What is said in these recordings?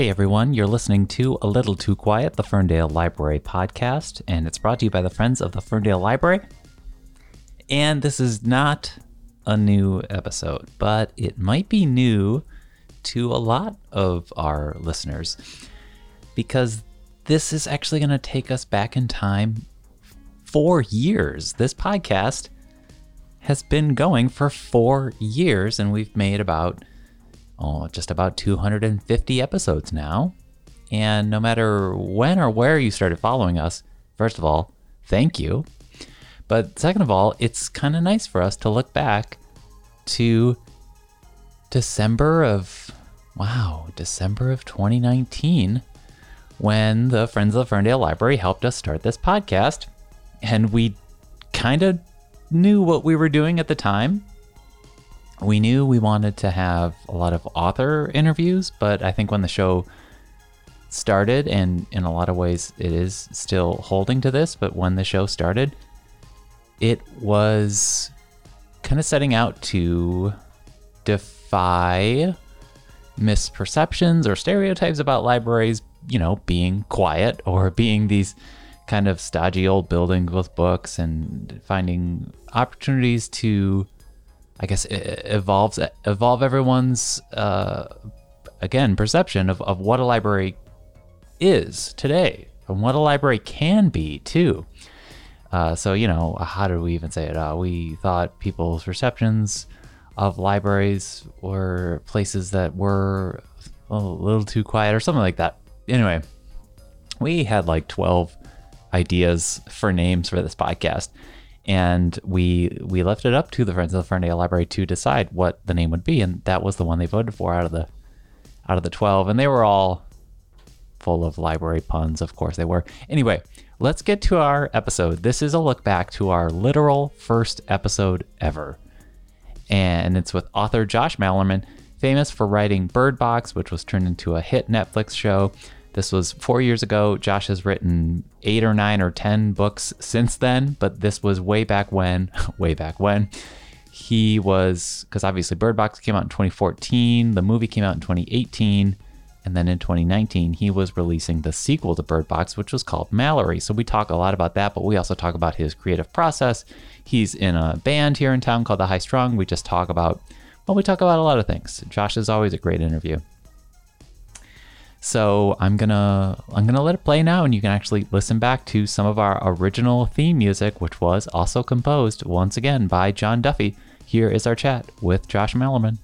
Hey everyone, you're listening to A Little Too Quiet, the Ferndale Library podcast, and it's brought to you by the Friends of the Ferndale Library. And this is not a new episode, but it might be new to a lot of our listeners because this is actually going to take us back in time four years. This podcast has been going for four years, and we've made about, oh, just about 250 episodes now. And no matter when or where you started following us, first of all, thank you. But second of all, it's kind of nice for us to look back to December of, wow, December of 2019 when the Friends of the Ferndale Library helped us start this podcast. And we kind of knew what we were doing at the time. We knew we wanted to have a lot of author interviews, but I think when the show started, and in a lot of ways it is still holding to this, but when the show started, it was kind of setting out to defy misperceptions or stereotypes about libraries, you know, being quiet or being these kind of stodgy old buildings with books and finding opportunities to, I guess, evolve evolve everyone's uh, again perception of, of what a library is today and what a library can be too. Uh, so you know, how did we even say it? Uh, we thought people's perceptions of libraries were places that were a little too quiet or something like that. Anyway, we had like 12 ideas for names for this podcast. And we we left it up to the Friends of the Ferndale Library to decide what the name would be, and that was the one they voted for out of the out of the twelve, and they were all full of library puns. Of course, they were. Anyway, let's get to our episode. This is a look back to our literal first episode ever, and it's with author Josh Malerman, famous for writing Bird Box, which was turned into a hit Netflix show. This was four years ago. Josh has written eight or nine or 10 books since then, but this was way back when, way back when. He was, because obviously Bird Box came out in 2014, the movie came out in 2018, and then in 2019, he was releasing the sequel to Bird Box, which was called Malorie. So we talk a lot about that, but we also talk about his creative process. He's in a band here in town called The High Strung. We just talk about, well, we talk about a lot of things. Josh is always a great interview. So I'm gonna I'm gonna let it play now, and you can actually listen back to some of our original theme music, which was also composed once again by John Duffy. Here is our chat with Josh Malerman.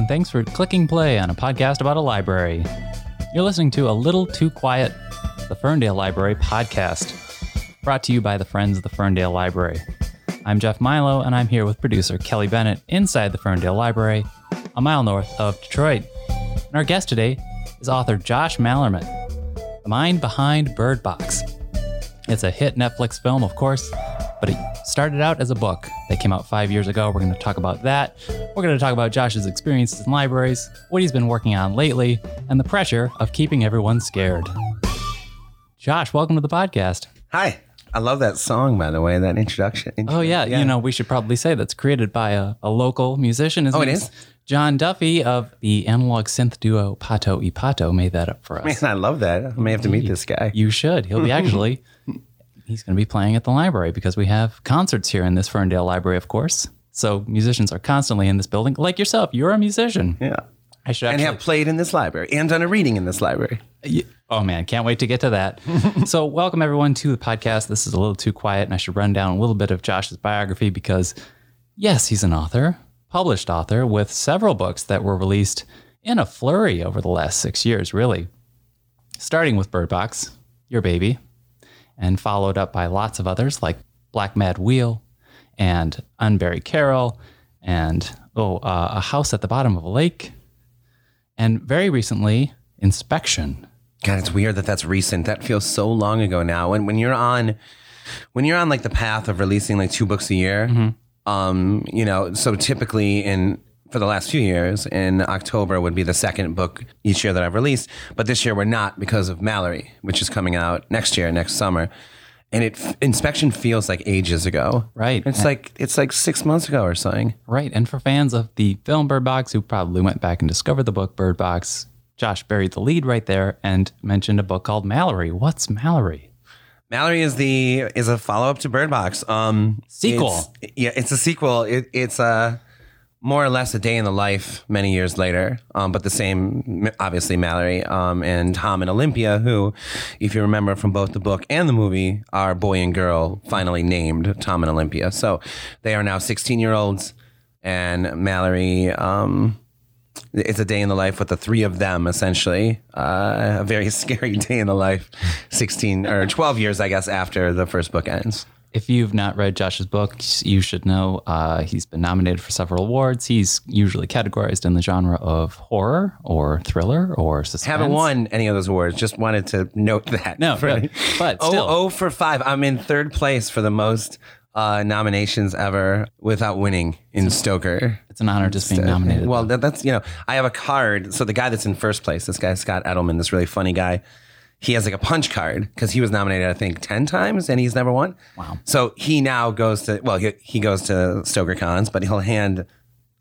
And thanks for clicking play on a podcast about a library. You're listening to A Little Too Quiet, the Ferndale Library podcast, brought to you by the Friends of the Ferndale Library. I'm Jeff Milo, and I'm here with producer Kelly Bennett inside the Ferndale Library, a mile north of Detroit. And our guest today is author Josh Malerman, the mind behind Bird Box. It's a hit Netflix film, of course, but it started out as a book that came out five years ago. We're going to talk about that. We're going to talk about Josh's experiences in libraries, what he's been working on lately, and the pressure of keeping everyone scared. Josh, welcome to the podcast. Hi. I love that song, by the way, that introduction. Oh, yeah. yeah. You know, we should probably say that's created by a, a local musician. His oh, it is? John Duffy of the analog synth duo Pato y Pato made that up for us. Man, I love that. I may have to meet this guy. You should. He'll be actually he's going to be playing at the library because we have concerts here in this Ferndale library, of course. So musicians are constantly in this building, like yourself. You're a musician. Yeah. I should actually, and have played in this library and done a reading in this library. Oh man, can't wait to get to that. so, welcome everyone to the podcast. This is a little too quiet, and I should run down a little bit of Josh's biography because, yes, he's an author, published author with several books that were released in a flurry over the last six years, really. Starting with Bird Box, Your Baby, and followed up by lots of others like Black Mad Wheel and Unbury Carol and oh, uh, A House at the Bottom of a Lake. And very recently, Inspection. God, it's weird that that's recent. That feels so long ago now. And when you're on when you're on like the path of releasing like two books a year, Mm-hmm. um, you know, so typically in for the last few years, in October would be the second book each year that I've released. But this year we're not because of Malorie, which is coming out next year, next summer. And it inspection feels like ages ago. Right. It's like it's like six months ago or something. Right. And for fans of the film Bird Box who probably went back and discovered the book Bird Box, Josh buried the lead right there and mentioned a book called Malorie. What's Malorie? Malorie is the is a follow up to Bird Box. Um, Sequel. it's- yeah, it's a sequel. It, it's a more or less a day in the life many years later. Um, but the same, obviously Malorie um, and Tom and Olympia, who, if you remember from both the book and the movie, are boy and girl finally named Tom and Olympia. So they are now 16 year olds, and Malorie. Um, it's a day in the life with the three of them, essentially. Uh, a very scary day in the life, 16 or 12 years, I guess, after the first book ends. If you've not read Josh's books, you should know uh, he's been nominated for several awards. He's usually categorized in the genre of horror or thriller or suspense. Haven't won any of those awards. Just wanted to note that. No, For- but- but oh, still. oh for five. I'm in third place for the most uh, nominations ever without winning in Stoker. It's an honor just being nominated. Well, that, that's you know, I have a card. So the guy that's in first place, this guy Scott Edelman, this really funny guy, he has like a punch card because he was nominated, I think, ten times and he's never won. Wow. So he now goes to well, he, he goes to Stoker cons, but he'll hand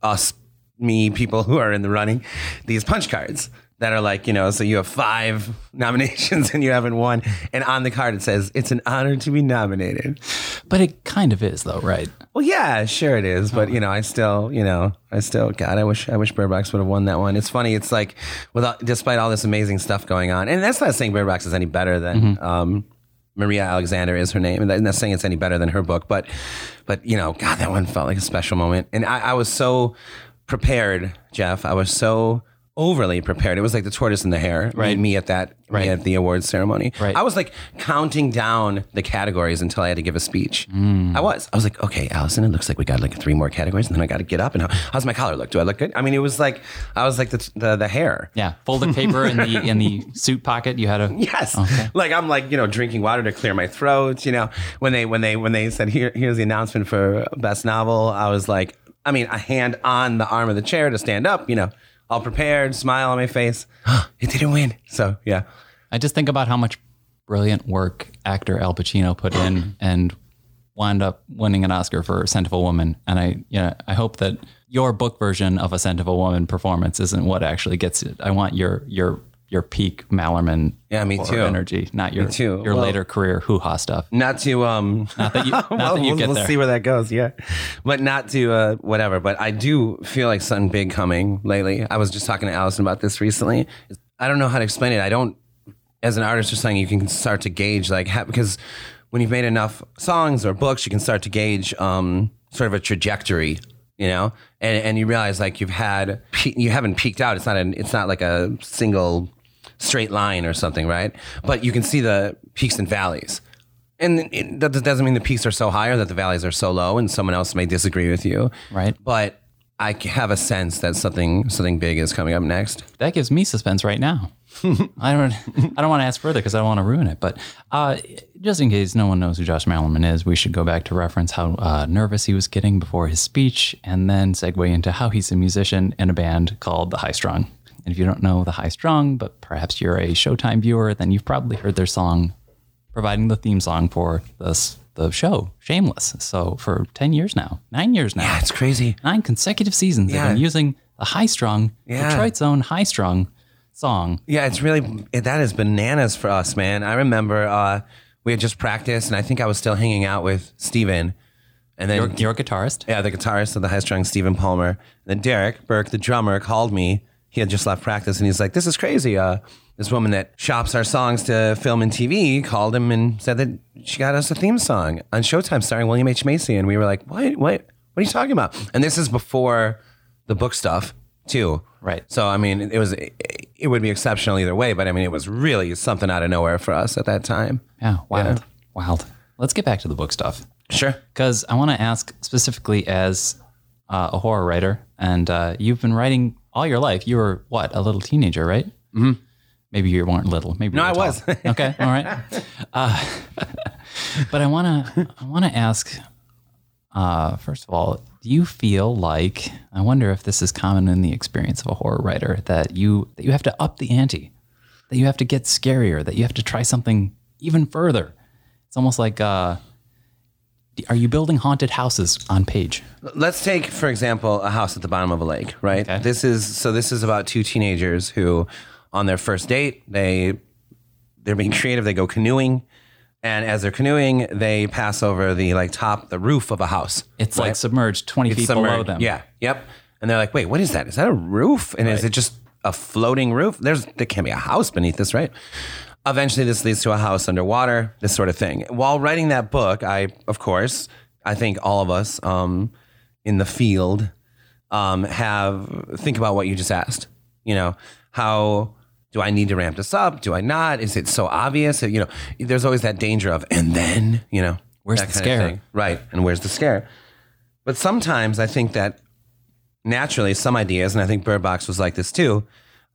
us, me, people who are in the running, these punch cards that are like you know, so you have five nominations and you haven't won, and on the card it says it's an honor to be nominated. But it kind of is, though, right? Well, yeah, sure it is, but you know, I still, you know, I still, God, I wish, I wish Bird Box would have won that one. It's funny, it's like, without, despite all this amazing stuff going on, and that's not saying Bird Box is any better than um, Maria Alexander is her name, and that's not saying it's any better than her book, but, but you know, God, that one felt like a special moment, and I, I was so prepared, Jeff. I was so overly prepared. It was like the tortoise and the hare. Right. Me at that, Right. me at the awards ceremony. Right. I was like counting down the categories until I had to give a speech. Mm. I was. I was like, okay, Allison, it looks like we got like three more categories, and then I got to get up. And how, how's my collar look? Do I look good? I mean, it was like I was like the the, the hair. Yeah. Folded paper in the in the suit pocket. You had a Yes. Okay. Like I'm like, you know, drinking water to clear my throat. You know, when they when they when they said here here's the announcement for best novel, I was like, I mean, a hand on the arm of the chair to stand up, you know, all prepared, smile on my face. it didn't win. So yeah. I just think about how much brilliant work actor Al Pacino put in and wound up winning an Oscar for Scent of a Woman. And I, you know, I hope that your book version of a Scent of a Woman performance isn't what actually gets it. I want your your your peak Malerman Yeah, me too. energy, not your too. your Well- later career hoo ha stuff. Not to um Not that you, not well, that you we'll, get we'll there. see where that goes. Yeah, but not to uh, whatever. But I do feel like something big coming lately. I was just talking to Allison about this recently. I don't know how to explain it. I don't, as an artist or something, you can start to gauge like how, because when you've made enough songs or books, you can start to gauge um, sort of a trajectory. You know, and and you realize like you've had you haven't peaked out. It's not an it's not like a single straight line or something, right? But you can see the peaks and valleys. And it, that doesn't mean the peaks are so high or that the valleys are so low, and someone else may disagree with you. Right. But I have a sense that something something big is coming up next. that gives me suspense right now. I don't. I don't want to ask further because I don't want to ruin it. But uh, just in case no one knows who Josh Malerman is, we should go back to reference how uh, nervous he was getting before his speech, and then segue into how he's a musician in a band called the High Strung. And if you don't know the High Strung, but perhaps you're a Showtime viewer, then you've probably heard their song, providing the theme song for this the show Shameless. So for ten years now, nine years now, That's crazy. nine consecutive seasons Yeah. they've been using the high strung Yeah. Detroit's own high strung song. Yeah, it's really that is bananas for us, man. I remember uh, we had just practiced, and I think I was still hanging out with Steven. and then You're, you're a guitarist. Yeah, the guitarist of the high strung Stephen Palmer. And then Derek Burke, the drummer, called me. He had just left practice and he's like, This is crazy. Uh, this woman that shops our songs to film and TV called him and said that she got us a theme song on Showtime starring William H. Macy. And we were like, What? What? What are you talking about? And this is before the book stuff, too. Right. So, I mean, it was, it would be exceptional either way, but I mean, it was really something out of nowhere for us at that time. Yeah, wild, wild. Let's get back to the book stuff Sure. because I want to ask specifically as uh, a horror writer, and uh, you've been writing all your life. You were what, a little teenager, right? Mm-hmm. Maybe you weren't little. Maybe No, I was. okay, all right. Uh, but I want to I want to ask uh, first of all, do you feel like I wonder if this is common in the experience of a horror writer that you that you have to up the ante, that you have to get scarier, that you have to try something even further. It's almost like uh, are you building haunted houses on page? Let's take, for example, a house at the bottom of a lake, right? Okay. This is so. This is about two teenagers who, on their first date, they they're being creative. They go canoeing, and as they're canoeing, they pass over the like top, the roof of a house. It's like submerged twenty feet below them. Yeah. Yep. And they're like, wait, what is that? Is that a roof? And is it just a floating roof? There's there can't be a house beneath this, right? Eventually, this leads to a house underwater, this sort of thing. While writing that book, I, of course, I think all of us um, in the field um, have think about what you just asked. You know, how do I need to ramp this up? Do I not? Is it so obvious? You know, there's always that danger of, and then, you know, Where's the scare? Right. And where's the scare? But sometimes I think that naturally some ideas, and I think Bird Box was like this too.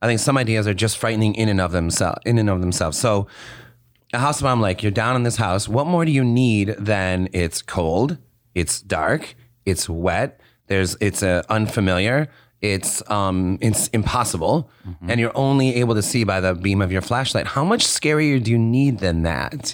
I think some ideas are just frightening in and of themselves. In and of themselves. So, a house I'm like, you're down in this house. What more do you need than it's cold, it's dark, it's wet. There's it's uh, unfamiliar. It's um it's impossible, and you're only able to see by the beam of your flashlight. How much scarier do you need than that?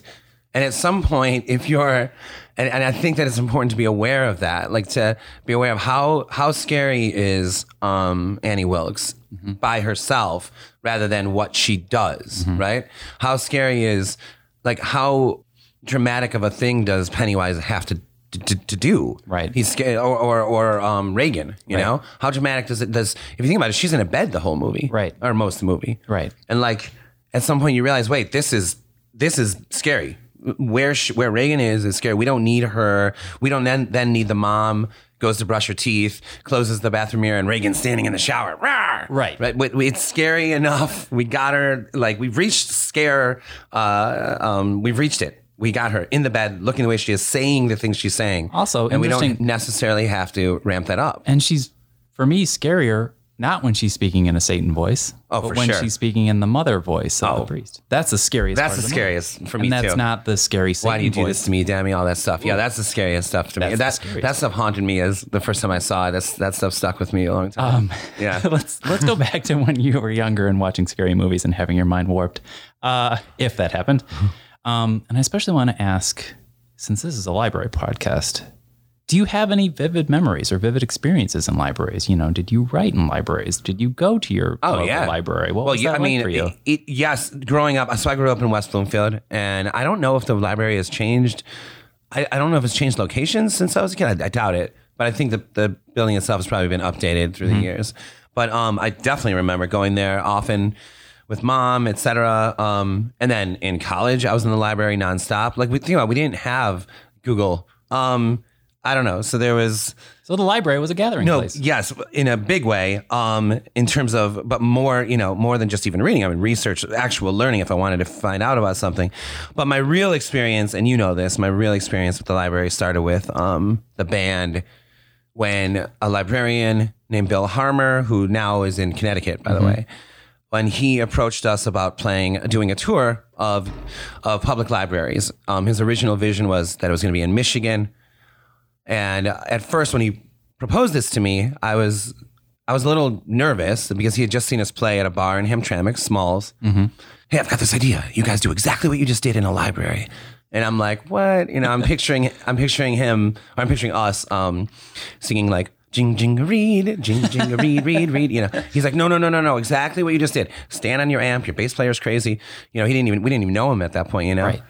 And at some point, if you're, and, and I think that it's important to be aware of that, like to be aware of how how scary is um, Annie Wilkes by herself rather than what she does, right? How scary is like how dramatic of a thing does Pennywise have to to, to do? Right. He's scared, or or, or um, Regan. You Right. know how dramatic does it? Does if you think about it, she's in a bed the whole movie, Right. or most of the movie, Right. and like at some point you realize, wait, this is this is scary. Where sh- where Regan is is scary. We don't need her. We don't then then need the mom goes to brush her teeth, closes the bathroom mirror, and Regan's standing in the shower. Rawr! Right. right. We- we- It's scary enough. We got her. Like we've reached scare. Uh, um, we've reached it. We got her in the bed, looking the way she is, saying the things she's saying. Also, and we don't necessarily have to ramp that up. And she's for me scarier not when she's speaking in a Satan voice, Oh, but when sure. she's speaking in the mother voice of Oh. the priest. That's the scariest. That's part the scariest for me. and that's too. not the scary Satan Why do you do voice. this to me, Dimmy? All that stuff. Yeah, that's the scariest stuff to me. That's the That that stuff haunted me as the first time I saw it. That's that stuff stuck with me a long time. Um, yeah. let's let's go back to when you were younger and watching scary movies and having your mind warped, uh, if that happened. Um, and I especially want to ask, since this is a library podcast, do you have any vivid memories or vivid experiences in libraries? You know, did you write in libraries? Did you go to your Oh local yeah, library? What well, was yeah, that I like mean, for you? it- it- yes. Growing up, so I grew up in West Bloomfield, and I don't know if the library has changed. I, I don't know if it's changed locations since I was a kid. I, I doubt it, but I think the the building itself has probably been updated through Mm-hmm. the years. But um, I definitely remember going there often with mom, etc. Um, and then in college, I was in the library nonstop. Like we think about, we didn't have Google. Um, I don't know. So there was so the library was a gathering no, place. yes, in a big way. Um, in terms of, but more, you know, more than just even reading. I mean, research, actual learning. If I wanted to find out about something, but my real experience, and you know this, my real experience with the library started with um the band when a librarian named Bill Harmer, who now is in Connecticut, by the way, when he approached us about playing, doing a tour of of public libraries. Um, his original vision was that it was going to be in Michigan. And at first, when he proposed this to me, I was I was a little nervous because he had just seen us play at a bar in Hamtramck, Smalls. Hey, I've got this idea. You guys do exactly what you just did in a library. And I'm like, what? You know, I'm picturing I'm picturing him, or I'm picturing us um, singing like jing jing a read, jing jing a read, read, read. You know, he's like, no, no, no, no, no, exactly what you just did. Stand on your amp. Your bass player's crazy. You know, he didn't even we didn't even know him at that point. You know, Right.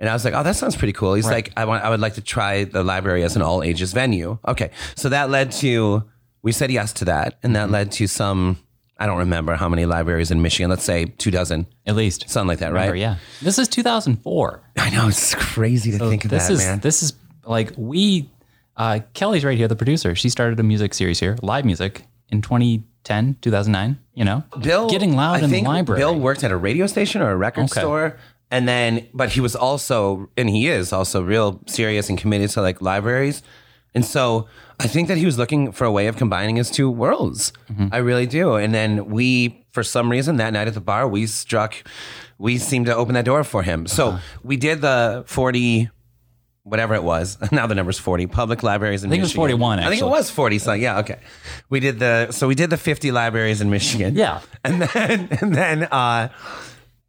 And I was like, oh, that sounds pretty cool. He's like, I want, I would like to try the library as an all ages venue. Okay. So that led to, we said yes to that. And that led to some, I don't remember how many libraries in Michigan, let's say two dozen, At least. something like that, Remember, right? yeah. This is 2004. I know. It's crazy to think of this that, is man. this is like we uh, Kelly's right here, the producer. She started a music series here, live music, in 2010, 2009. You know, Bill getting loud I in the library. Bill worked at a radio station or a record Okay. store. And then, but he was also, and he is also real serious and committed to like libraries. And so I think that he was looking for a way of combining his two worlds. Mm-hmm. I really do. And then we, for some reason, that night at the bar, we struck, we seemed to open that door for him. So Uh-huh. we did the 40 whatever it was. Now the number's 40. Public libraries in Michigan. I think it was 41, I think it was 40. So yeah, okay. We did the so we did the 50 libraries in Michigan. Yeah. And then and then uh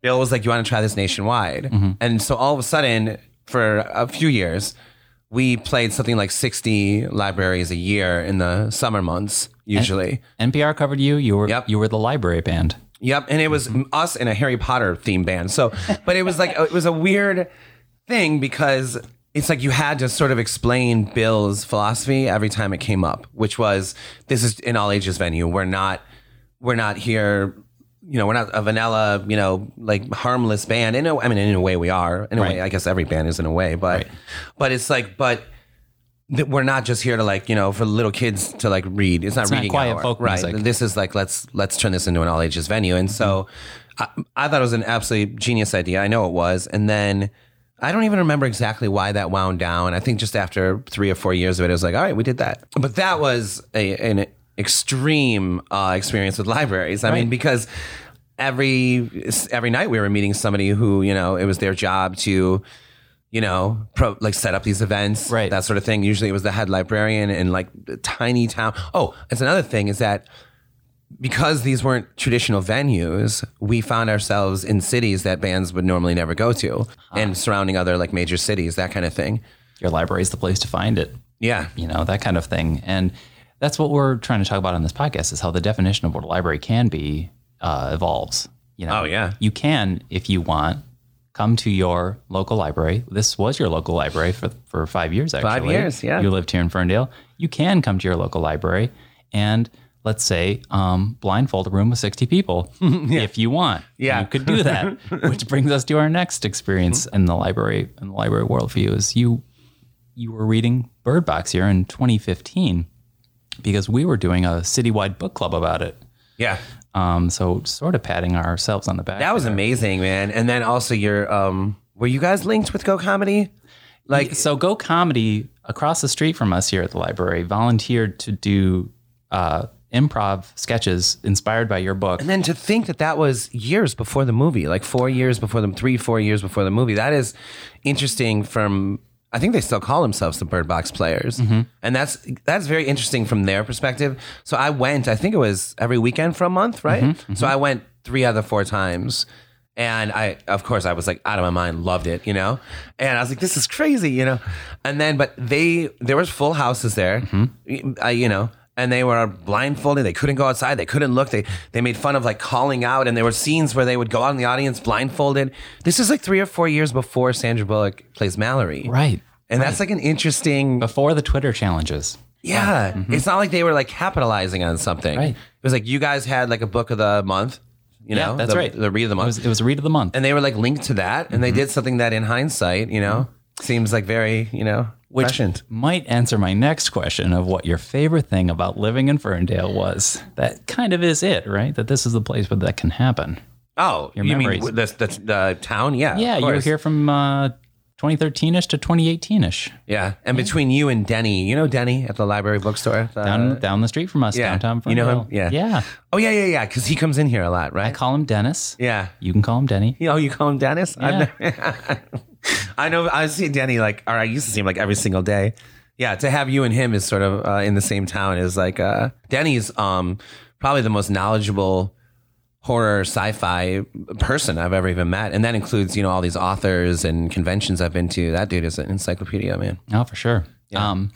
Bill was like, You want to try this nationwide? Mm-hmm. And so all of a sudden, for a few years, we played something like 60 libraries a year in the summer months, usually. NPR covered you. You were Yep. you were the library band. Yep, and it was us in a Harry Potter theme band. So, but it was like it was a weird thing because it's like you had to sort of explain Bill's philosophy every time it came up, which was this is an all ages venue. We're not we're not here, you know, we're not a vanilla, you know, like harmless band. In a, I mean, in a way we are. In a way, I guess every band is in a way, but but it's like but. th- We're not just here to like you know for little kids to like read. It's not not reading quiet hour. folk right? music. This is like let's let's turn this into an all ages venue. And so mm-hmm. I, I thought it was an absolutely genius idea. I know it was. And then I don't even remember exactly why that wound down. I think just after three or four years of it, it was like, all right, we did that. But that was a, an extreme uh, experience with libraries. I mean, because every every night we were meeting somebody who you know it was their job to you know, pro, like set up these events, Right. That sort of thing. Usually, it was the head librarian in like a tiny town. Oh, it's another thing is that because these weren't traditional venues, we found ourselves in cities that bands would normally never go to, and surrounding other like major cities, that kind of thing. Your library is the place to find it. Yeah, you know that kind of thing and that's what we're trying to talk about on this podcast is how the definition of what a library can be uh, evolves you know? Oh, yeah. you can if you want come to your local library. This was your local library for, for five years actually. Five years, yeah. you lived here in ferndale. You can come to your local library and let's say um, blindfold a room with 60 people if you want. Yeah. you could do that which brings us to our next experience in the library in the library world for you is you you were reading Bird Box here in 2015 because we were doing a citywide book club about it. yeah. Um, so sort of patting ourselves on the back. That was amazing, man. And then also, your um, were you guys linked with Go Comedy? Like, so Go Comedy across the street from us here at the library volunteered to do uh, improv sketches inspired by your book. And then to think that that was years before the movie, like four years before the three, four years before the movie. That is interesting. From I think they still call themselves the Bird Box Players, mm-hmm. and that's that's very interesting from their perspective. So I went. I think it was every weekend for a month, right? Mm-hmm. So mm-hmm. I went three out of the four times. And I, of course, I was like out of my mind, loved it, you know. And I was like, "This is crazy," you know. And then, but they, there was full houses there, I, you know, and they were blindfolded. They couldn't go outside. They couldn't look. They they made fun of like calling out, and there were scenes where they would go out in the audience blindfolded. This is like three or four years before Sandra Bullock plays Malorie, right. And that's like an interesting, Before the Twitter challenges. yeah. Mm-hmm. It's not like they were like capitalizing on something. Right. It was like you guys had like a book of the month, you know, yeah, that's the, right. the read of the It month, was, it was a read of the month. and they were like linked to that, and they mm-hmm. did something that in hindsight, you know, seems like very, you know, which prescient. might answer my next question of what your favorite thing about living in Ferndale was. That kind of is it, right? That this is the place where that can happen. Oh, you memories. mean the, the, the town? Yeah. Yeah, you were here from uh, 2013ish to 2018ish. Yeah, and between you and Denny, you know Denny at the library bookstore. The- Down down the street from us, yeah. downtown You know him? Yeah. Yeah. Oh yeah, yeah, yeah. Because he comes in here a lot, right? I call him Dennis. Yeah. You can call him Denny. Oh, you call him Dennis. Yeah. I know. I see Denny like, or I used to see him like every single day. Yeah, to have you and him is sort of uh, in the same town is like uh, Denny's um, probably the most knowledgeable horror sci-fi person I've ever even met, and that includes you know all these authors and conventions I've been to. That dude is an encyclopedia, man. Oh, for sure. Um,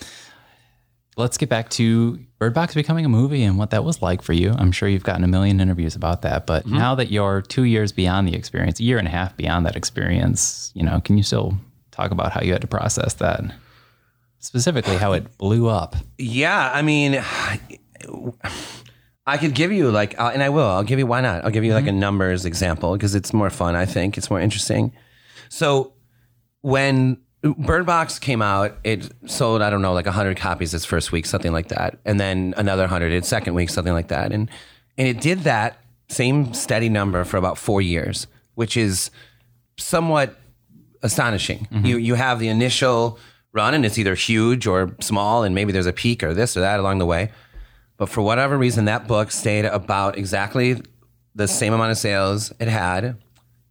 let's get back to Bird Box becoming a movie and what that was like for you. I'm sure you've gotten a million interviews about that, but Mm-hmm. now that you're two years beyond the experience, a year and a half beyond that experience, you know, can you still talk about how you had to process that? Specifically, how it blew up. Yeah, I mean, I could give you like, uh, and I will. I'll give you. Why not? I'll give you like a numbers example because it's more fun. I think it's more interesting. So when Bird Box came out, it sold I don't know like hundred copies its first week, something like that, and then another hundred its second week, something like that, and and it did that same steady number for about four years, which is somewhat astonishing. Mm-hmm. You you have the initial run and it's either huge or small and maybe there's a peak or this or that along the way. But for whatever reason that book stayed about exactly the same amount of sales it had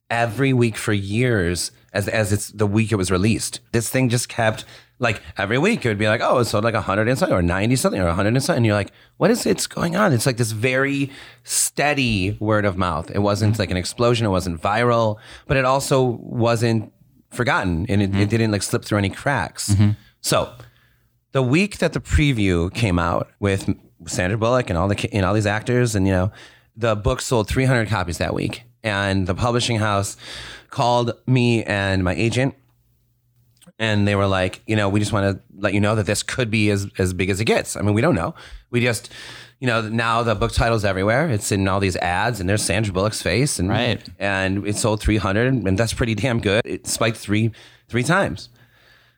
every week for years as as it's the week it was released. This thing just kept like every week it would be like, oh, it sold like 100 and something or 90 something or 100 and something. And you're like, what is it's going on? It's like this very steady word of mouth. It wasn't like an explosion. It wasn't viral, but it also wasn't forgotten and it, it mm-hmm. didn't like slip through any cracks. Mm-hmm. So the week that the preview came out with Sandra Bullock and all the and all these actors, and you know, the book sold 300 copies that week, and the publishing house called me and my agent, and they were like, you know, we just want to let you know that this could be as as big as it gets. I mean, we don't know. We just, you know, now the book title's everywhere. It's in all these ads, and there's Sandra Bullock's face, and Right. and it sold 300, and that's pretty damn good. It spiked three three times.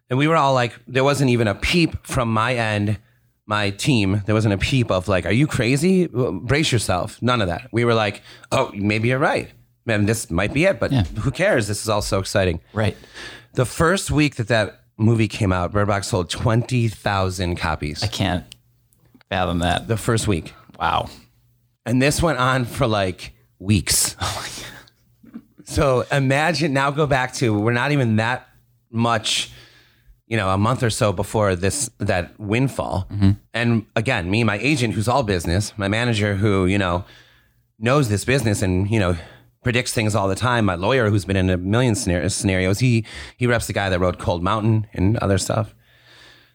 And we were all like, there wasn't even a peep from my end, my team. There wasn't a peep of like, are you crazy? Brace yourself. None of that. We were like, oh, maybe you're right. Man, this might be it, but Yeah. who cares? This is all so exciting. Right. The first week that that movie came out, Bird Box sold 20,000 copies. I can't fathom that. The first week. Wow. And this went on for like weeks. Oh, so imagine now go back to we're not even that much, you know, a month or so before this that windfall. Mm-hmm. And again, me, my agent who's all business, my manager who, you know, knows this business and, you know, predicts things all the time. My lawyer who's been in a million scenarios. He he reps the guy that wrote Cold Mountain and other stuff.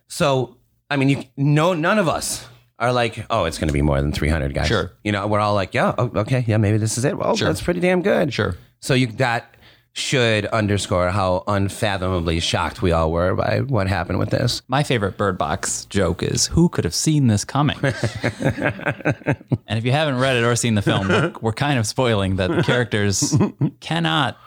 So, I mean, you no none of us are like, oh, it's going to be more than 300 guys. Sure. You know, we're all like, yeah, oh, okay, yeah, maybe this is it. Well, Sure. that's pretty damn good. Sure. So you that should underscore how unfathomably shocked we all were by what happened with this. My favorite Bird Box joke is who could have seen this coming? and if you haven't read it or seen the film, we're, we're kind of spoiling that the characters cannot,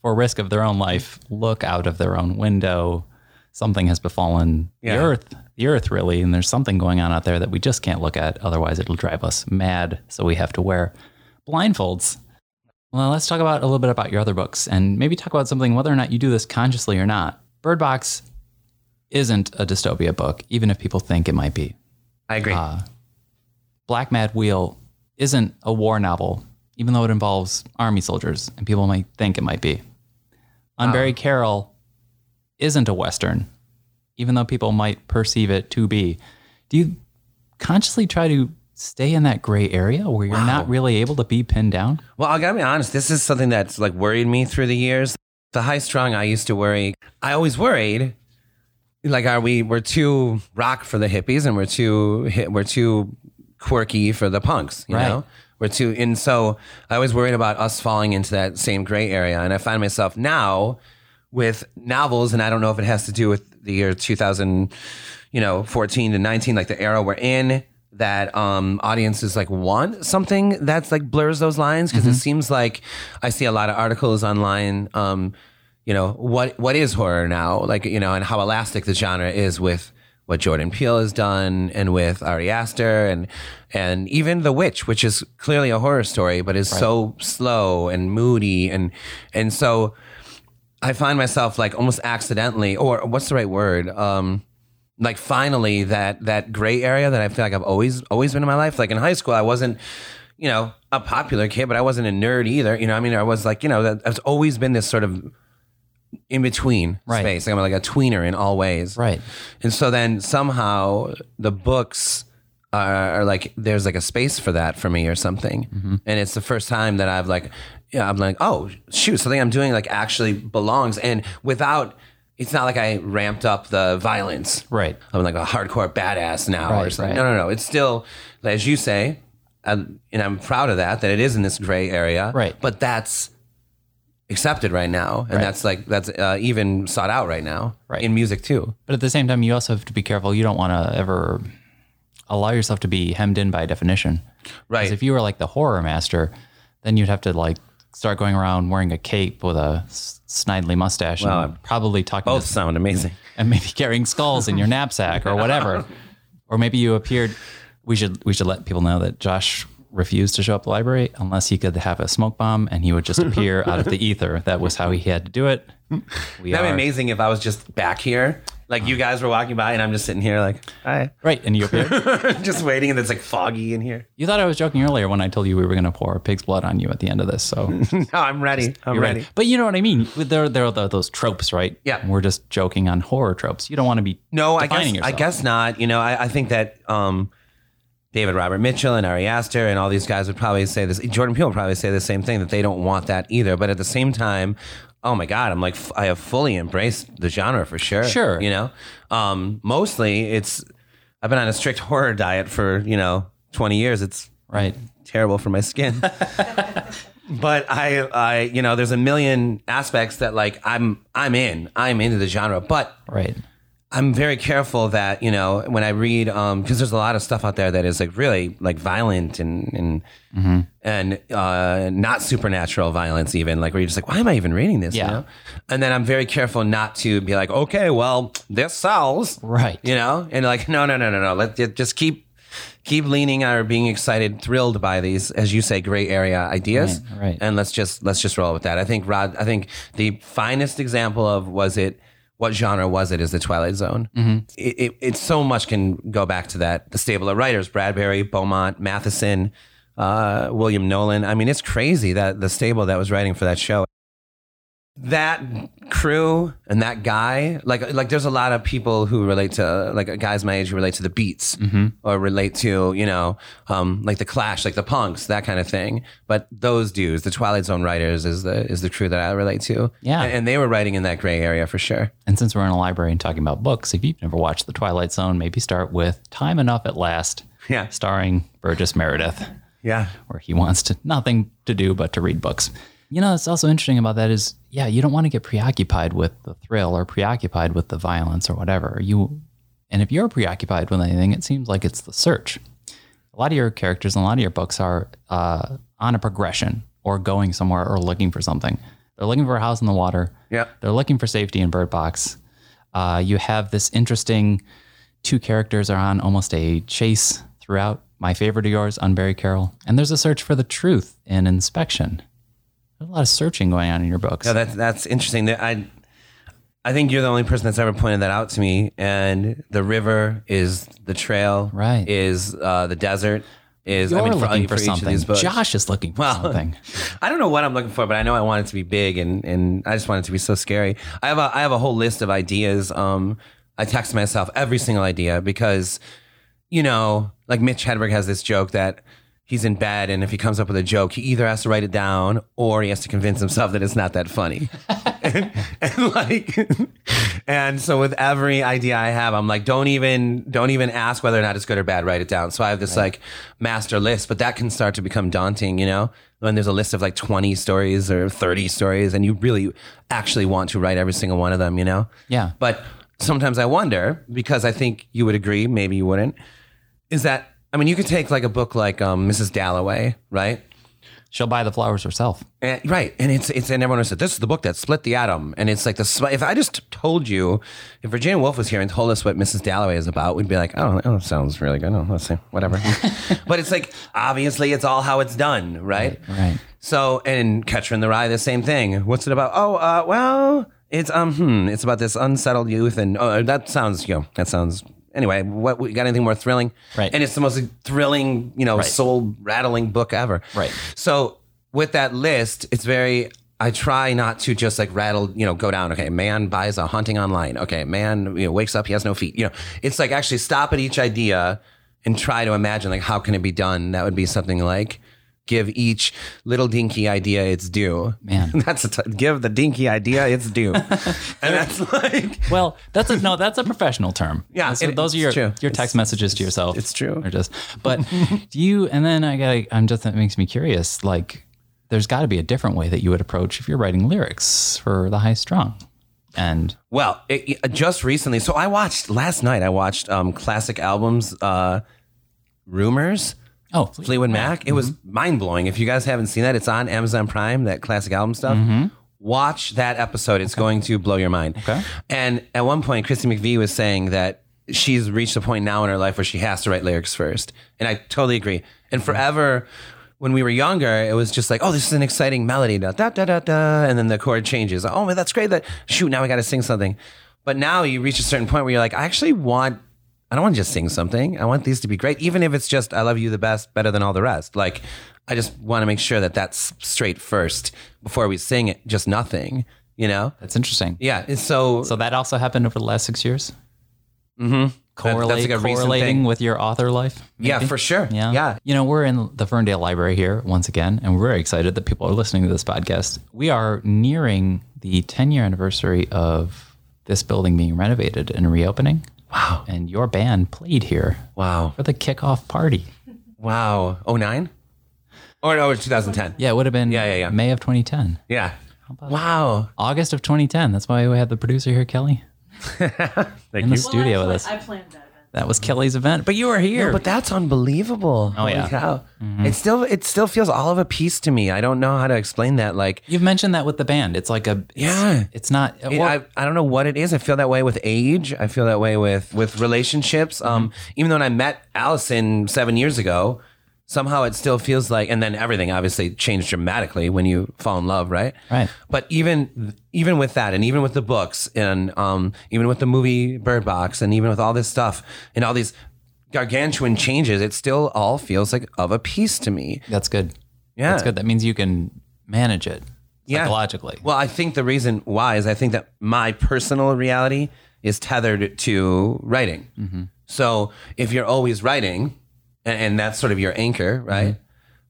for risk of their own life, look out of their own window. Something has befallen Yeah. the earth, the earth really, and there's something going on out there that we just can't look at. Otherwise, it'll drive us mad. So we have to wear blindfolds. Well, let's talk about a little bit about your other books and maybe talk about something whether or not you do this consciously or not. Bird Box isn't a dystopia book, even if people think it might be. I agree. Uh, Black Mad Wheel isn't a war novel, even though it involves army soldiers, and people might think it might be. Unbury Carol isn't a Western, even though people might perceive it to be. Do you consciously try to stay in that gray area where you're not really able to be pinned down? Well, I gotta be honest. This is something that's like worried me through the years. The high strung, I used to worry. I always worried, like, are we? We're too rock for the hippies, and we're too we're too quirky for the punks. You Right. know, we're too. And so I was worried about us falling into that same gray area. And I find myself now with novels, and I don't know if it has to do with the year 2000, you know, 14 to 19, like the era we're in, that um, audiences like want something that's like blurs those lines because it seems like I see a lot of articles online. Um, you know what what is horror now? Like you know, and how elastic the genre is with what Jordan Peele has done, and with Ari Aster, and and even The Witch, which is clearly a horror story, but is so slow and moody, and and so I find myself like almost accidentally, or what's the right word? Um, like finally that that gray area that I feel like I've always always been in my life. Like in high school, I wasn't, you know, a popular kid, but I wasn't a nerd either. You know, I mean, I was like, you know, that I've always been this sort of in between Right. space. Like I'm like a tweener in all ways. Right. And so then somehow the books are, are like there's like a space for that for me or something. Mm-hmm. And it's the first time that I've like yeah, I'm like, oh shoot, something I'm doing like actually belongs. And without it's not like I ramped up the violence. Right. I'm like a hardcore badass now or Right, something. right. No, no, no. It's still, as you say, um, and I'm proud of that, that it is in this gray area. Right. But that's accepted right now. And Right. that's like, that's uh, even sought out right now Right. in music too. But at the same time, you also have to be careful. You don't want to ever allow yourself to be hemmed in by definition. Right. Because if you were like the horror master, then you'd have to like start going around wearing a cape with a snidely mustache Well, and probably talking Both to, sound amazing. and maybe carrying skulls in your knapsack or whatever. or maybe you appeared. We should we should let people know that Josh refused to show up at the library unless he could have a smoke bomb and he would just appear out of the ether. That was how he had to do it. We That'd be amazing if I was just back here Like you guys were walking by, and I'm just sitting here, like, hi, Right, and you appeared. just waiting, and it's like foggy in here. you thought I was joking earlier when I told you we were going to pour pig's blood on you at the end of this. So no, I'm ready. I'm You're ready. But you know what I mean. There, there are those tropes, right? Yeah. We're just joking on horror tropes. You don't want to be No, I guess defining yourself. I guess not. You know, I, I think that um, David Robert Mitchell and Ari Aster and all these guys would probably say this. Jordan Peele would probably say the same thing that they don't want that either. But at the same time, oh my god, I'm like f- I have fully embraced the genre for sure. Sure. you know, um, mostly it's I've been on a strict horror diet for you know 20 years. It's right. terrible for my skin. but I, I, you know, there's a million aspects that like I'm, I'm in, I'm into the genre, but Right. I'm very careful that you know when I read, um, because there's a lot of stuff out there that is like really like violent and and and uh, not supernatural violence, even like where you're just like, why am I even reading this? you Yeah. know? And then I'm very careful not to be like, okay, well, this sells, Right. you know, and like, no, no, no, no, no. Let's just keep keep leaning or being excited, thrilled by these, as you say, gray area ideas. Right, right. And let's just let's just roll with that. I think Rod. I think the finest example of was it. What genre was it? Is the Twilight Zone? Mm-hmm. It, it, it so much can go back to that. The stable of writers: Bradbury, Beaumont, Matheson, uh, William Nolan. I mean, it's crazy that the stable that was writing for that show that crew and that guy like like there's a lot of people who relate to like guys my age who relate to the beats or relate to you know um like the clash like the punks that kind of thing but those dudes the twilight zone writers is the is the crew that i relate to Yeah. and, and they were writing in that gray area for sure And since we're in a library and talking about books, if you've never watched The Twilight Zone, maybe start with Time Enough at Last, Yeah. starring Burgess Meredith, yeah where he wants to nothing to do but to read books. You know, it's also interesting about that is, yeah, you don't want to get preoccupied with the thrill or preoccupied with the violence or whatever. You, and if you're preoccupied with anything, it seems like it's the search. A lot of your characters and a lot of your books are uh, on a progression or going somewhere or looking for something. They're looking for a house in the water. Yeah. They're looking for safety in Bird Box. Uh, you have this interesting two characters are on almost a chase throughout. My favorite of yours, Unbury Carol. And there's a search for the truth in inspection. There's a lot of searching going on in your books. No, that's that's interesting. I I think you're the only person that's ever pointed that out to me. And the river is the trail, Right. Is uh, the desert is You're I mean for, looking for, for of something. these books. Josh is looking for something. I don't know what I'm looking for, but I know I want it to be big, and and I just want it to be so scary. I have a I have a whole list of ideas. Um, I text myself every single idea because, you know, like Mitch Hedberg has this joke that he's in bed, and if he comes up with a joke, he either has to write it down or he has to convince himself that it's not that funny. and, and like, and so with every idea I have, I'm like, don't even don't even ask whether or not it's good or bad. Write it down. So I have this like master list, but that can start to become daunting. You know, when there's a list of like 20 stories or 30 stories, and you really actually want to write every single one of them. You know. Yeah. But sometimes I wonder because I think you would agree, maybe you wouldn't. Is that I mean, you could take like a book like um, Mrs. Dalloway, right? She'll buy the flowers herself. And, right, and it's it's and everyone said this is the book that split the atom, and it's like the sp- if I just told you, if Virginia Woolf was here and told us what Mrs. Dalloway is about, we'd be like, oh, oh sounds really good. Oh, let's see, whatever. but it's like obviously it's all how it's done, right? Right. So and Catcher in the Rye, the same thing. What's it about? Oh, uh, well, it's um, hmm, it's about this unsettled youth, and oh, that sounds, you know, that sounds. Anyway, what we got anything more thrilling? Right. And it's the most thrilling, you know, soul rattling book ever. Right. So with that list, it's very. I try not to just like rattle, you know, go down. Okay, man buys a hunting online. Okay, man, you know, wakes up, he has no feet. You know, it's like actually stop at each idea and try to imagine like how can it be done. That would be something like give each little dinky idea its due. Man. that's a t- give the dinky idea its due, and that's like Well, that's a no. That's a professional term. Yeah, That's- it- those are your true. your text messages to yourself. it's true. Or just, but do you? And then I got. I'm just. That makes me curious. Like, there's got to be a different way that you would approach if you're writing lyrics for the high strung. And Well, it, it- just recently. So I watched last night. I watched um, classic albums, uh, rumors. Oh, Fleetwood Mac. It was mm-hmm. mind blowing. If you guys haven't seen that, it's on Amazon Prime. That classic album stuff. Mm-hmm. Watch that episode. It's going to blow your mind. Okay. And at one point, Christy McVie was saying that she's reached a point now in her life where she has to write lyrics first, and I totally agree. And mm-hmm. forever. When we were younger, it was just like, oh, this is an exciting melody, da da da da da, and then the chord changes. Oh, man, that's great. That shoot, now we got to sing something. But now you reach a certain point where you're like, I actually want. I don't want to just sing something. I want these to be great, even if it's just "I love you the best," better than all the rest. Like, I just want to make sure that that's straight first before we sing it. Just nothing, you know? That's interesting. Yeah. So. So that also happened over the last six years. mhm. Correlate, that's like a recent correlating thing. with your author life. Yeah, maybe? for sure. Yeah. Yeah. You know, we're in the Ferndale Library here once again, and we're very excited that people are listening to this podcast. We are nearing the 10 year anniversary of this building being renovated and reopening. Wow. And your band played here Wow. for the kickoff party. Wow. 09? Or no, it was 2010. Yeah, it would have been Yeah, yeah, yeah. May of 2010. Yeah. Wow. August of 2010. That's why we had the producer here, Kelly, Thank in the studio with us. I planned that event. That was Kelly's event, but you were here. But that's unbelievable. Oh, Holy yeah. cow. It still it still feels all of a piece to me. I don't know how to explain that. Like You've mentioned that with the band. It's like a it's, Yeah. It's not. it- I, I don't know what it is. I feel that way with age. I feel that way with with relationships. Um, even though when I met Allison seven years ago, somehow it still feels like. And then everything obviously changed dramatically when you fall in love, right? Right. But even even with that, and even with the books, and um, even with the movie Bird Box, and even with all this stuff, and all these gargantuan changes, it still all feels like of a piece to me. that's good. Yeah. That's good. That means you can manage it Yeah. psychologically. Well, I think the reason why is I think that my personal reality is tethered to writing. Mm-hmm. So if you're always writing, and, and that's sort of your anchor, right? Mm-hmm.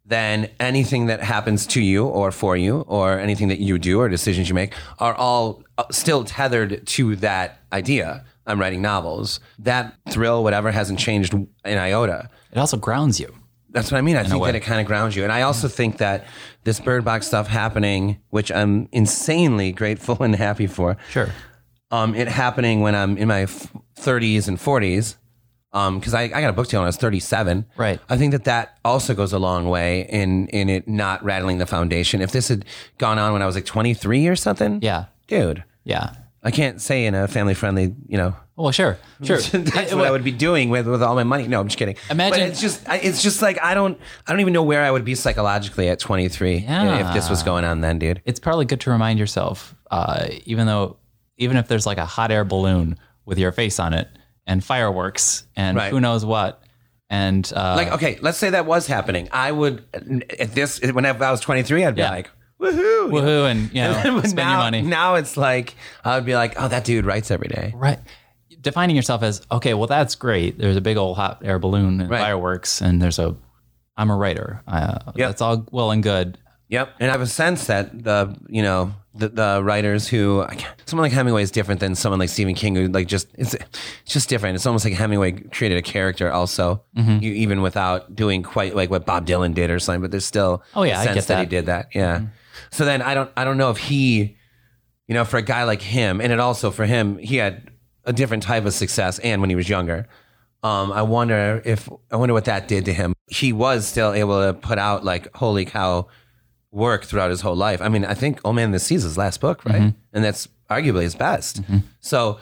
Then anything that happens to you or for you, or anything that you do or decisions you make, are all uh, still tethered to that idea. I'm writing novels. That thrill, whatever, hasn't changed an iota. It also grounds you. That's what I mean. I think that it kind of grounds you. And I also think that this bird box stuff happening, which I'm insanely grateful and happy for, Sure. um, it happening when I'm in my 30s and 40s, because I, I got a book deal when I was 37. Right. I think that that also goes a long way in in it not rattling the foundation. If this had gone on when I was like 23 or something, Yeah. dude, Yeah. I can't say in a family friendly, you know, Well, sure. Sure. that's what I would be doing with, with all my money. No, I'm just kidding. Imagine- but it's just it's just like I don't I don't even know where I would be psychologically at 23 Yeah. if this was going on then, dude. it's probably good to remind yourself, uh, even though, even if there's like a hot air balloon with your face on it and fireworks and Right. who knows what, and uh, Like okay, let's say that was happening. I would at this when I was 23, I'd be Yeah. like, woohoo, woohoo, and you know, But spend now, your money. Now it's like I would be like, oh, that dude writes every day. Right. Defining yourself as okay, well, that's great. There's a big old hot air balloon and Right. fireworks, and there's a, I'm a writer. Uh, Yep. That's all well and good. Yep. And I have a sense that the, you know, the, the writers who, someone like Hemingway is different than someone like Stephen King who like just, it's, it's just different. It's almost like Hemingway created a character also, Mm-hmm. you, even without doing quite like what Bob Dylan did or something, but there's still Oh, yeah, a I sense get that. he that. Mm-hmm. did that. Yeah. So then I don't, I don't know if he, you know, for a guy like him, and it also for him, he had a different type of success and when he was younger. Um, I wonder if I wonder what that did to him. He was still able to put out like holy cow work throughout his whole life. I mean, I think Old Man the Sea's his last book, right? Mm-hmm. And that's arguably his best. Mm-hmm. So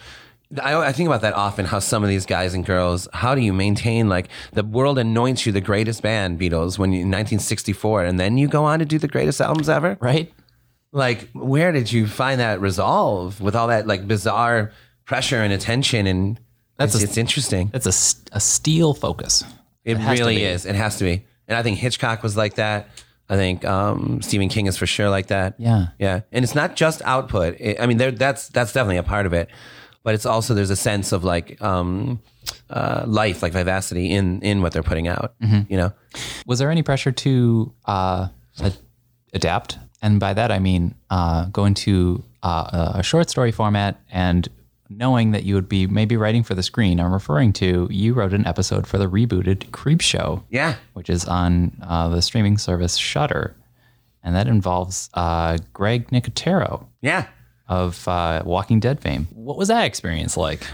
I, I think about that often. How some of these guys and girls, how do you maintain like the world anoints you the greatest band, Beatles, when you in 1964, and then you go on to do the greatest albums ever? Right. Like, where did you find that resolve with all that like bizarre pressure and attention? And That's it's, a- it's interesting. That's a, a steel focus. It, to really is. It has to be. And I think Hitchcock was like that. I think um, Stephen King is for sure like that. Yeah. Yeah. And it's not just output. It, I mean, there, that's that's definitely a part of it, but it's also there's a sense of like um, uh, life, like vivacity in in what they're putting out. Mm-hmm. You know. Was there any pressure to uh, adapt? And by that I mean uh, go into uh, a short story format and knowing that you would be maybe writing for the screen. I'm referring to you wrote an episode for the rebooted Creepshow, Yeah. which is on uh, the streaming service Shudder, and that involves uh, Greg Nicotero Yeah. of uh, Walking Dead fame. What was that experience like?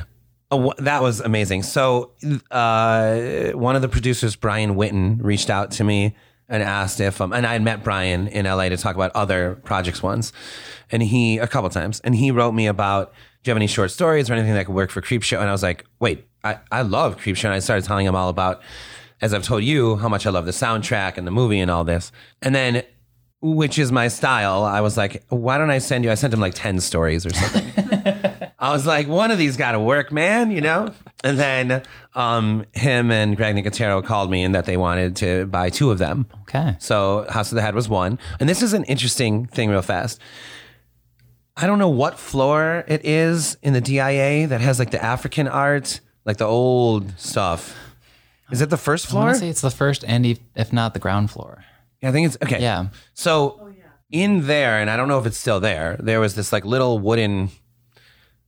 Oh, that was amazing. So, uh, one of the producers, Brian Witten, reached out to me and asked if, um, and I had met Brian in LA to talk about other projects once, and he a couple times, and he wrote me about, you have any short stories or anything that could work for Creepshow? And I was like, wait, I, I love Creepshow. And I started telling him all about, as I've told you, how much I love the soundtrack and the movie and all this, and then. Which is my style. I was like, why don't I send you? I sent him like 10 stories or something. I was like, one of these got to work, man, you know? And then um, him and Greg Nicotero called me and that they wanted to buy two of them. Okay. So House of the Head was one. And this is an interesting thing, real fast. I don't know what floor it is in the DIA that has like the African art, like the old stuff. Is it the first I floor? want to say it's the first and if- if not the ground floor. Yeah, I think it's okay. Yeah. So in there, and I don't know if it's still there, there was this like little wooden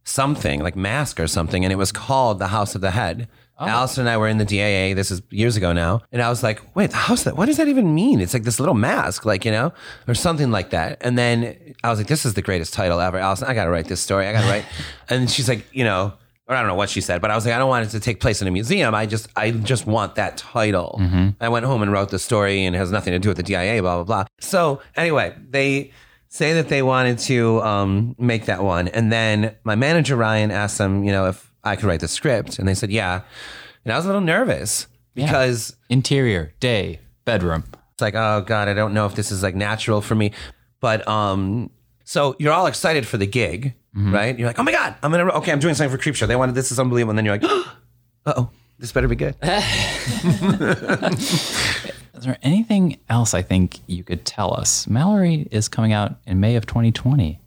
something, like mask or something, and it was called the House of the Head. Allison and I were in the DIA. This is years ago now, and I was like, "Wait, house? That what does that even mean? It's like this little mask, like you know, or something like that." And then I was like, "This is the greatest title ever, Allison. I got to write this story. I got to write." and she's like, "You know." Or I don't know what she said, but I was like, I don't want it to take place in a museum. I just, I just want that title. I went home and wrote the story, and it has nothing to do with the DIA. Blah blah blah. So anyway, they say that they wanted to um, make that one, and then my manager Ryan asked them, you know, if I could write the script, and they said yeah, and I was a little nervous because Interior, day, bedroom. it's like, oh god, I don't know if this is like natural for me, but um, so you're all excited for the gig, right? You're like, oh my god, I'm gonna okay, I'm doing something for Creepshow. They wanted this is unbelievable, and then you're like, uh oh, this better be good. Is there anything else I think you could tell us? Malorie is coming out in May of 2020.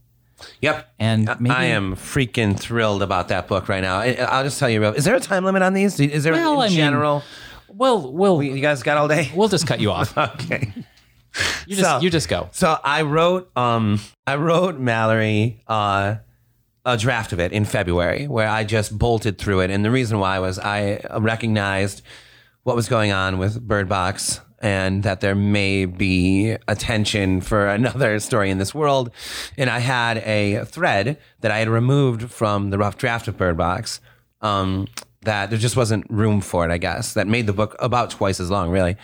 Yep. And maybe- I am freaking thrilled about that book right now. I, I'll just tell you, real- is there a time limit on these? Is there Well, in I mean- general? Well, we'll you guys got all day? we'll just cut you off. Okay. You just So- you just go. So I wrote, um, I wrote Malorie uh, a draft of it in February, where I just bolted through it, and the reason why was I recognized what was going on with Bird Box and that there may be attention for another story in this world, and I had a thread that I had removed from the rough draft of Bird Box. Um, that there just wasn't room for it, I guess, that made the book about twice as long, really.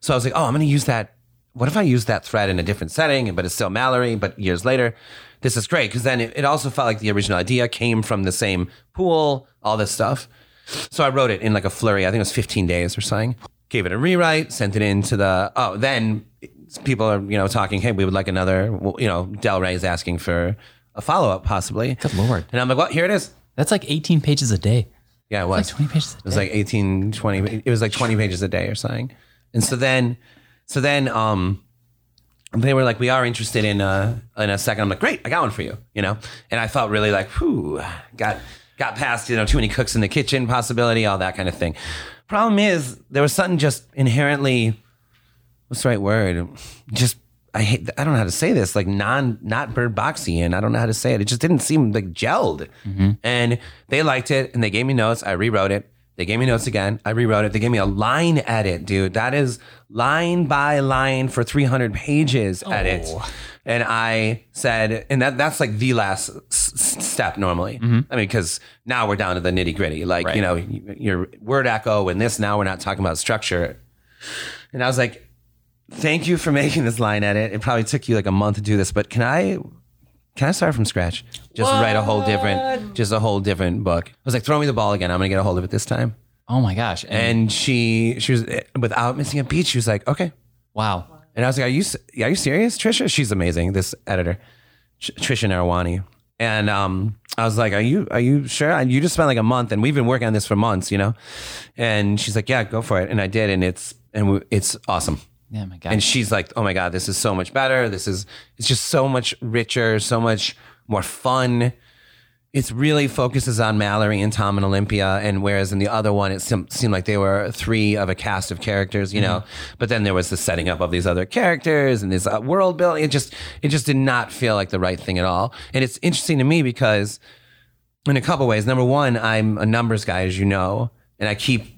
So I was like, oh, I'm going to use that what if I use that thread in a different setting, but it's still Malorie, but years later? This is great because then it, it also felt like the original idea came from the same pool, all this stuff. So I wrote it in like a flurry. I think it was 15 days or something. Gave it a rewrite, sent it into the. Oh, then people are you know talking. Hey, we would like another. well, You know, Del Rey is asking for a follow up possibly. Good lord. And I'm like, well, here it is. That's like 18 pages a day. Yeah, it was. Like 20 pages a It was like 18, 20. It was like 20 pages a day or something. And so then, so then, um, they were like, we are interested in uh in a second. I'm like, great, I got one for you, you know. And I felt really like, whew, got got past you know too many cooks in the kitchen possibility, all that kind of thing. Problem is, there was something just inherently, what's the right word? Just I hate. I don't know how to say this. Like non, not bird boxian. I don't know how to say it. It just didn't seem like gelled. Mm-hmm. And they liked it, and they gave me notes. I rewrote it. They gave me notes again. I rewrote it. They gave me a line edit, dude. That is line by line for 300 pages oh. edit. Oh. And I said, and that that's like the last s- s- step normally. Mm-hmm. I mean, because now we're down to the nitty gritty. Like, you know, your word echo and this, now we're not talking about structure. And I was like, thank you for making this line edit. It probably took you like a month to do this, but can I can I start from scratch? Just write a whole different just a whole different book. I was like, throw me the ball again. I'm gonna get a hold of it this time. Oh my gosh. And, And she she was without missing a beat, she was like, okay. wow. And I was like, are you s- are you serious, Tricia? She's amazing, this editor. Tr- Tricia Narwani. And um, I was like, "Are you are you sure? And You just spent like a month, and we've been working on this for months, you know." And she's like, "Yeah, go for it." And I did, and it's and we, it's awesome. Yeah, my God. And she's like, "Oh my god, this is so much better. This is it's just so much richer, so much more fun." It really focuses on Malorie and Tom and Olympia, and whereas in the other one it seemed, seemed like they were three of a cast of characters, you know. But then there was the setting up of these other characters and this uh, world building. It just it just did not feel like the right thing at all. And it's interesting to me because in a couple ways. Number one, I'm a numbers guy, as you know, and I keep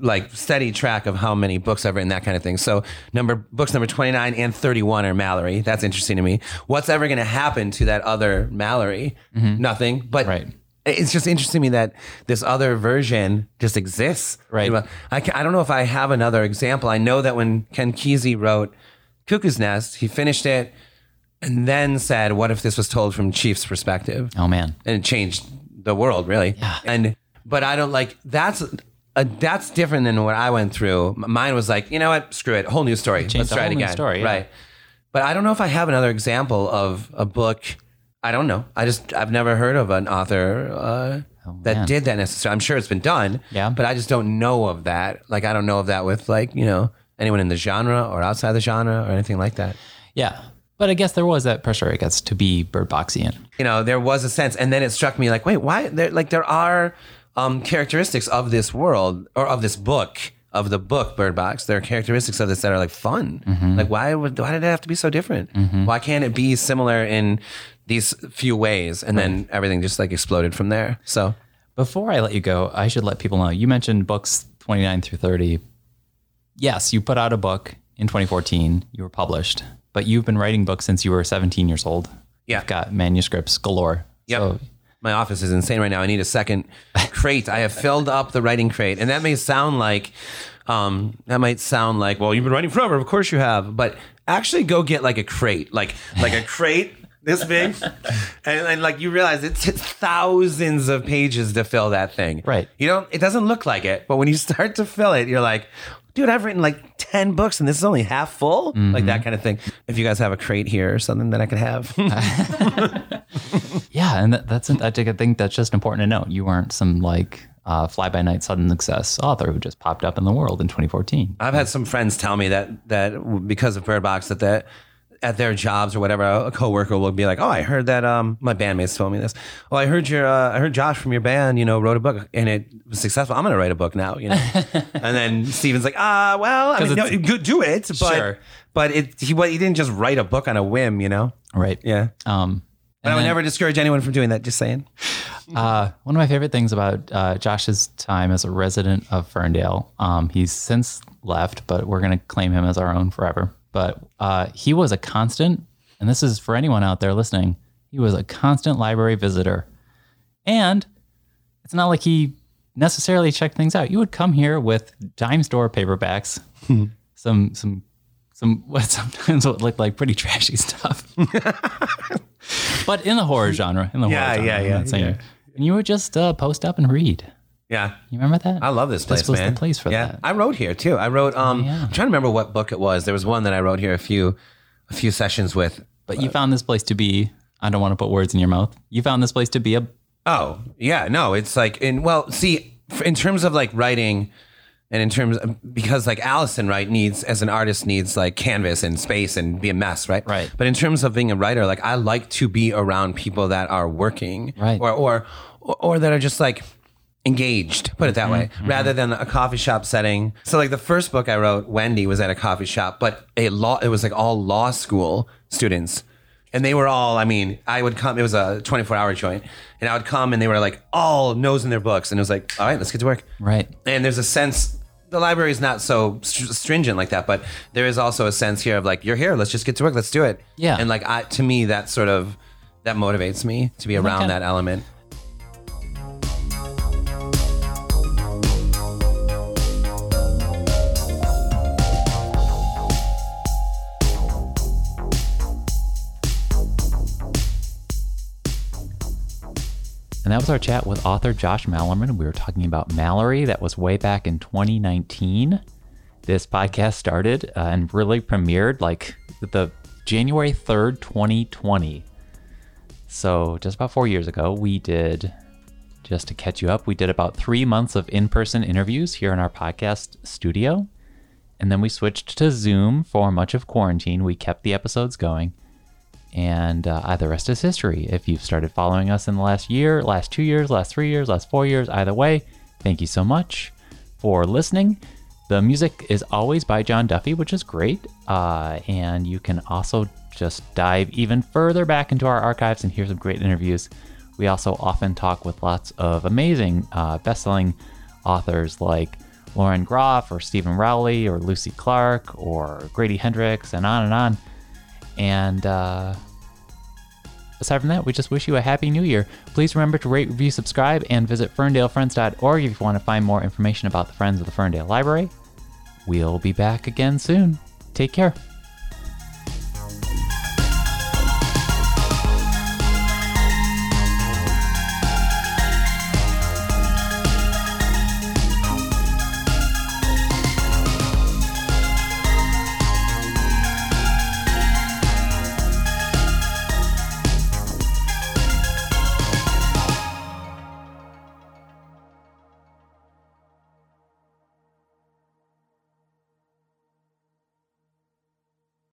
like steady track of how many books I've written, that kind of thing. So number books number 29 and 31 are Malorie. That's interesting to me. What's ever going to happen to that other Malorie? Mm-hmm. Nothing. But Right. it's just interesting to me that this other version just exists. Right. I, I don't know if I have another example. I know that when Ken Kesey wrote Cuckoo's Nest, he finished it and then said, what if this was told from Chief's perspective? oh man. and it changed the world really. Yeah. And but I don't like that's a, that's different than what I went through. Mine was like, you know what, screw it, whole new story. Let's a try it again. story, yeah. Right. But I don't know if I have another example of a book I don't know. I just I've never heard of an author uh, that man. did that necessarily. I'm sure it's been done. Yeah. But I just don't know of that. Like I don't know of that with like you know anyone in the genre or outside the genre or anything like that. Yeah. But I guess there was that pressure, I guess, to be Bird Boxian. you know, there was a sense, and then it struck me like, wait, why? There, like, there are um, characteristics of this world or of this book, of the book Bird Box. There are characteristics of this that are like fun. Like, why would why did it have to be so different? Why can't it be similar in these few ways? And then everything just like exploded from there. So Before I let you go, I should let people know you mentioned books 29 through 30. Yes, you put out a book in 2014. You were published, but you've been writing books since you were 17 years old. Yeah. You've got manuscripts galore. Yep. So, my office is insane right now. I need a second crate. I have filled up the writing crate, and that may sound like um, that might sound like well, you've been writing forever. Of course you have, but actually go get like a crate, like like a crate this big, and, and like you realize it's thousands of pages to fill that thing. Right. You don't. It doesn't look like it, but when you start to fill it, you're like. Dude, I've written like 10 books and this is only half full. Like that kind of thing. If you guys have a crate here or something that I could have. yeah, and that, that's I think I think that's just important to note. You weren't some like uh, fly by night sudden success author who just popped up in the world in 2014. I've had some friends tell me that that because of Bird Box that that at their jobs or whatever, a coworker will be like, "Oh, I heard that um my bandmates told me this. Oh, I heard your uh, I heard Josh from your band, you know, wrote a book and it was successful. I'm going to write a book now, you know." and then Steven's like, "Ah, well, I mean, no, good, do it, but Sure. but it he what he didn't just write a book on a whim, you know." Right. Yeah. Um, But I would never discourage anyone from doing that. Just saying. Uh, one of my favorite things about uh, Josh's time as a resident of Ferndale, um, he's since left, but we're going to claim him as our own forever. But uh, he was a constant, and this is for anyone out there listening, he was a constant library visitor. And it's not like he necessarily checked things out. You would come here with dime store paperbacks, some, some, some, what sometimes would look like pretty trashy stuff. but in the horror genre, in the Yeah, horror genre, yeah, yeah, yeah. And you would just uh, post up and read. Yeah. You remember that? I love this place, This was man. the place for yeah. that. I wrote here too. I wrote. Um, yeah. I'm trying to remember what book it was. There was one that I wrote here a few, a few sessions with. But you found this place to be. I don't want to put words in your mouth. You found this place to be a. Oh yeah, no, it's like in well, see, in terms of like writing, and in terms of, because like Allison, right, needs as an artist needs like canvas and space and be a mess, right? Right. But in terms of being a writer, like I like to be around people that are working, Right. or or or that are just like engaged put it that way mm-hmm. rather than a coffee shop setting. So like the first book i wrote wendy was at a coffee shop but a law it was like all law school students. And they were all i mean i would come it was a 24 hour joint and i would come and they were like all nose in their books. And it was like all right let's get to work. Right. and there's a sense the library is not so str- stringent like that but there is also a sense here of like you're here let's just get to work let's do it. Yeah. and like I, to me that sort of that motivates me to be around kinda- that element And that was our chat with author Josh Malerman. We were talking about Malorie. That was way back in 2019. This podcast started uh, and really premiered like the January 3rd, 2020. So just about four years ago, we did, just to catch you up, we did about three months of in person interviews here in our podcast studio. And then we switched to Zoom for much of quarantine. We kept the episodes going and uh, the rest is history. If you've started following us in the last year, last two years, last three years, last four years, either way, thank you so much for listening. The music is always by John Duffy, which is great. Uh, and you can also just dive even further back into our archives and hear some great interviews. We also often talk with lots of amazing uh, best-selling authors like Lauren Groff or Steven Rowley or Lucy Clark or Grady Hendrix and on and on. And uh, aside from that, we just wish you a happy new year. Please remember to rate, review, subscribe, and visit ferndalefriends.org if you want to find more information about the Friends of the Ferndale Library. We'll be back again soon. Take care.